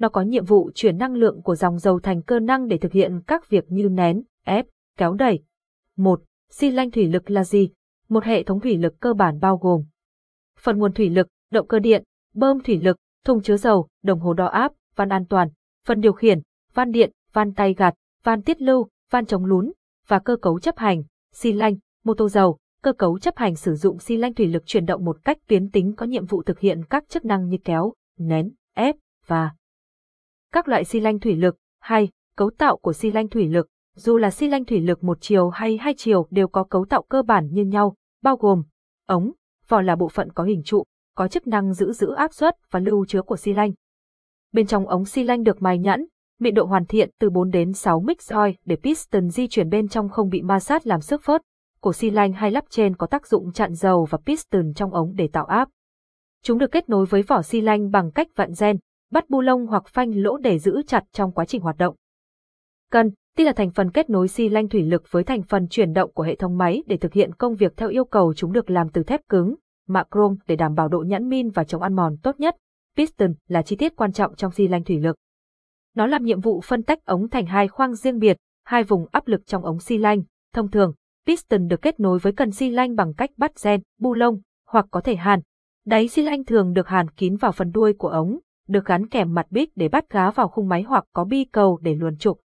Nó có nhiệm vụ chuyển năng lượng của dòng dầu thành cơ năng để thực hiện các việc như nén, ép, kéo đẩy. 1. Xi lanh thủy lực là gì? Một hệ thống thủy lực cơ bản bao gồm phần nguồn thủy lực, động cơ điện, bơm thủy lực, thùng chứa dầu, đồng hồ đo áp, van an toàn, phần điều khiển, van điện, van tay gạt, van tiết lưu, van chống lún và cơ cấu chấp hành, xi lanh, mô tô dầu. Cơ cấu chấp hành sử dụng xi lanh thủy lực chuyển động một cách tuyến tính có nhiệm vụ thực hiện các chức năng như kéo, nén, ép và các loại xi lanh thủy lực. 2. Cấu tạo của xi lanh thủy lực. Dù là xi lanh thủy lực một chiều hay hai chiều đều có cấu tạo cơ bản như nhau, bao gồm ống, vỏ là bộ phận có hình trụ, có chức năng giữ giữ áp suất và lưu chứa của xi lanh. Bên trong ống xi lanh được mài nhẵn, mịn độ hoàn thiện từ 4 đến 6 mix oil để piston di chuyển bên trong không bị ma sát làm xước phớt. Cổ xi lanh hay lắp trên có tác dụng chặn dầu và piston trong ống để tạo áp. Chúng được kết nối với vỏ xi lanh bằng cách vặn gen, bắt bu lông hoặc phanh lỗ để giữ chặt trong quá trình hoạt động. Cần, Ti là thành phần kết nối xi lanh thủy lực với thành phần chuyển động của hệ thống máy để thực hiện công việc theo yêu cầu chúng được làm từ thép cứng, mạ chrome để đảm bảo độ nhẵn min và chống ăn mòn tốt nhất. Piston là chi tiết quan trọng trong xi lanh thủy lực. Nó làm nhiệm vụ phân tách ống thành hai khoang riêng biệt, hai vùng áp lực trong ống xi lanh. Thông thường, piston được kết nối với cần xi lanh bằng cách bắt gen, bu lông, hoặc có thể hàn. Đáy xi lanh thường được hàn kín vào phần đuôi của ống, được gắn kèm mặt bích để bắt gá vào khung máy hoặc có bi cầu để luồn trục.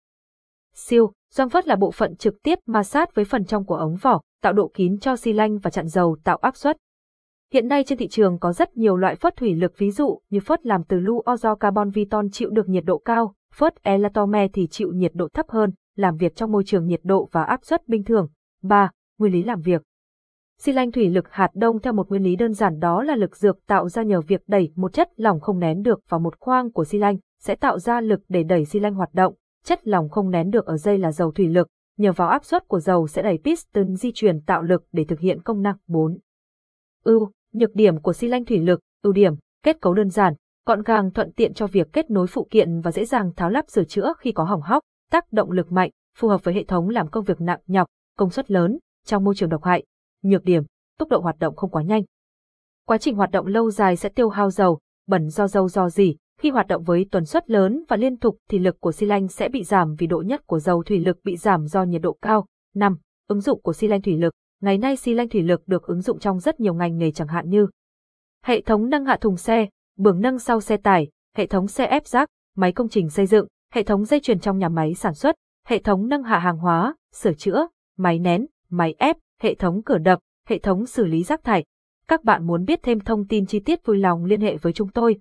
Siêu, Doang vớt là bộ phận trực tiếp ma sát với phần trong của ống vỏ, tạo độ kín cho xi lanh và chặn dầu tạo áp suất. Hiện nay trên thị trường có rất nhiều loại phớt thủy lực ví dụ như phớt làm từ lưu ozo carbon viton chịu được nhiệt độ cao, phớt elatome thì chịu nhiệt độ thấp hơn, làm việc trong môi trường nhiệt độ và áp suất bình thường. 3. Nguyên lý làm việc Xi lanh thủy lực hạt đông theo một nguyên lý đơn giản đó là lực dược tạo ra nhờ việc đẩy một chất lỏng không nén được vào một khoang của xi lanh, sẽ tạo ra lực để đẩy xi lanh hoạt động, chất lỏng không nén được ở dây là dầu thủy lực, nhờ vào áp suất của dầu sẽ đẩy piston di chuyển tạo lực để thực hiện công năng 4. Ưu, nhược điểm của xi lanh thủy lực, ưu điểm, kết cấu đơn giản, gọn gàng thuận tiện cho việc kết nối phụ kiện và dễ dàng tháo lắp sửa chữa khi có hỏng hóc, tác động lực mạnh, phù hợp với hệ thống làm công việc nặng nhọc, công suất lớn, trong môi trường độc hại. Nhược điểm, tốc độ hoạt động không quá nhanh. Quá trình hoạt động lâu dài sẽ tiêu hao dầu, bẩn do dầu do gì, khi hoạt động với tuần suất lớn và liên tục thì lực của xi lanh sẽ bị giảm vì độ nhất của dầu thủy lực bị giảm do nhiệt độ cao. 5. Ứng dụng của xi lanh thủy lực. Ngày nay xi lanh thủy lực được ứng dụng trong rất nhiều ngành nghề chẳng hạn như hệ thống nâng hạ thùng xe, bường nâng sau xe tải, hệ thống xe ép rác, máy công trình xây dựng, hệ thống dây chuyền trong nhà máy sản xuất, hệ thống nâng hạ hàng hóa, sửa chữa, máy nén, máy ép, hệ thống cửa đập, hệ thống xử lý rác thải. Các bạn muốn biết thêm thông tin chi tiết vui lòng liên hệ với chúng tôi.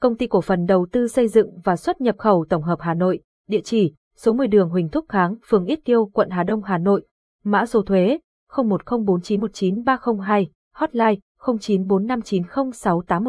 Công ty cổ phần đầu tư xây dựng và xuất nhập khẩu tổng hợp Hà Nội, địa chỉ số 10 đường Huỳnh Thúc Kháng, phường Ít Kiêu, quận Hà Đông, Hà Nội. Mã số thuế 0104919302, hotline 09459068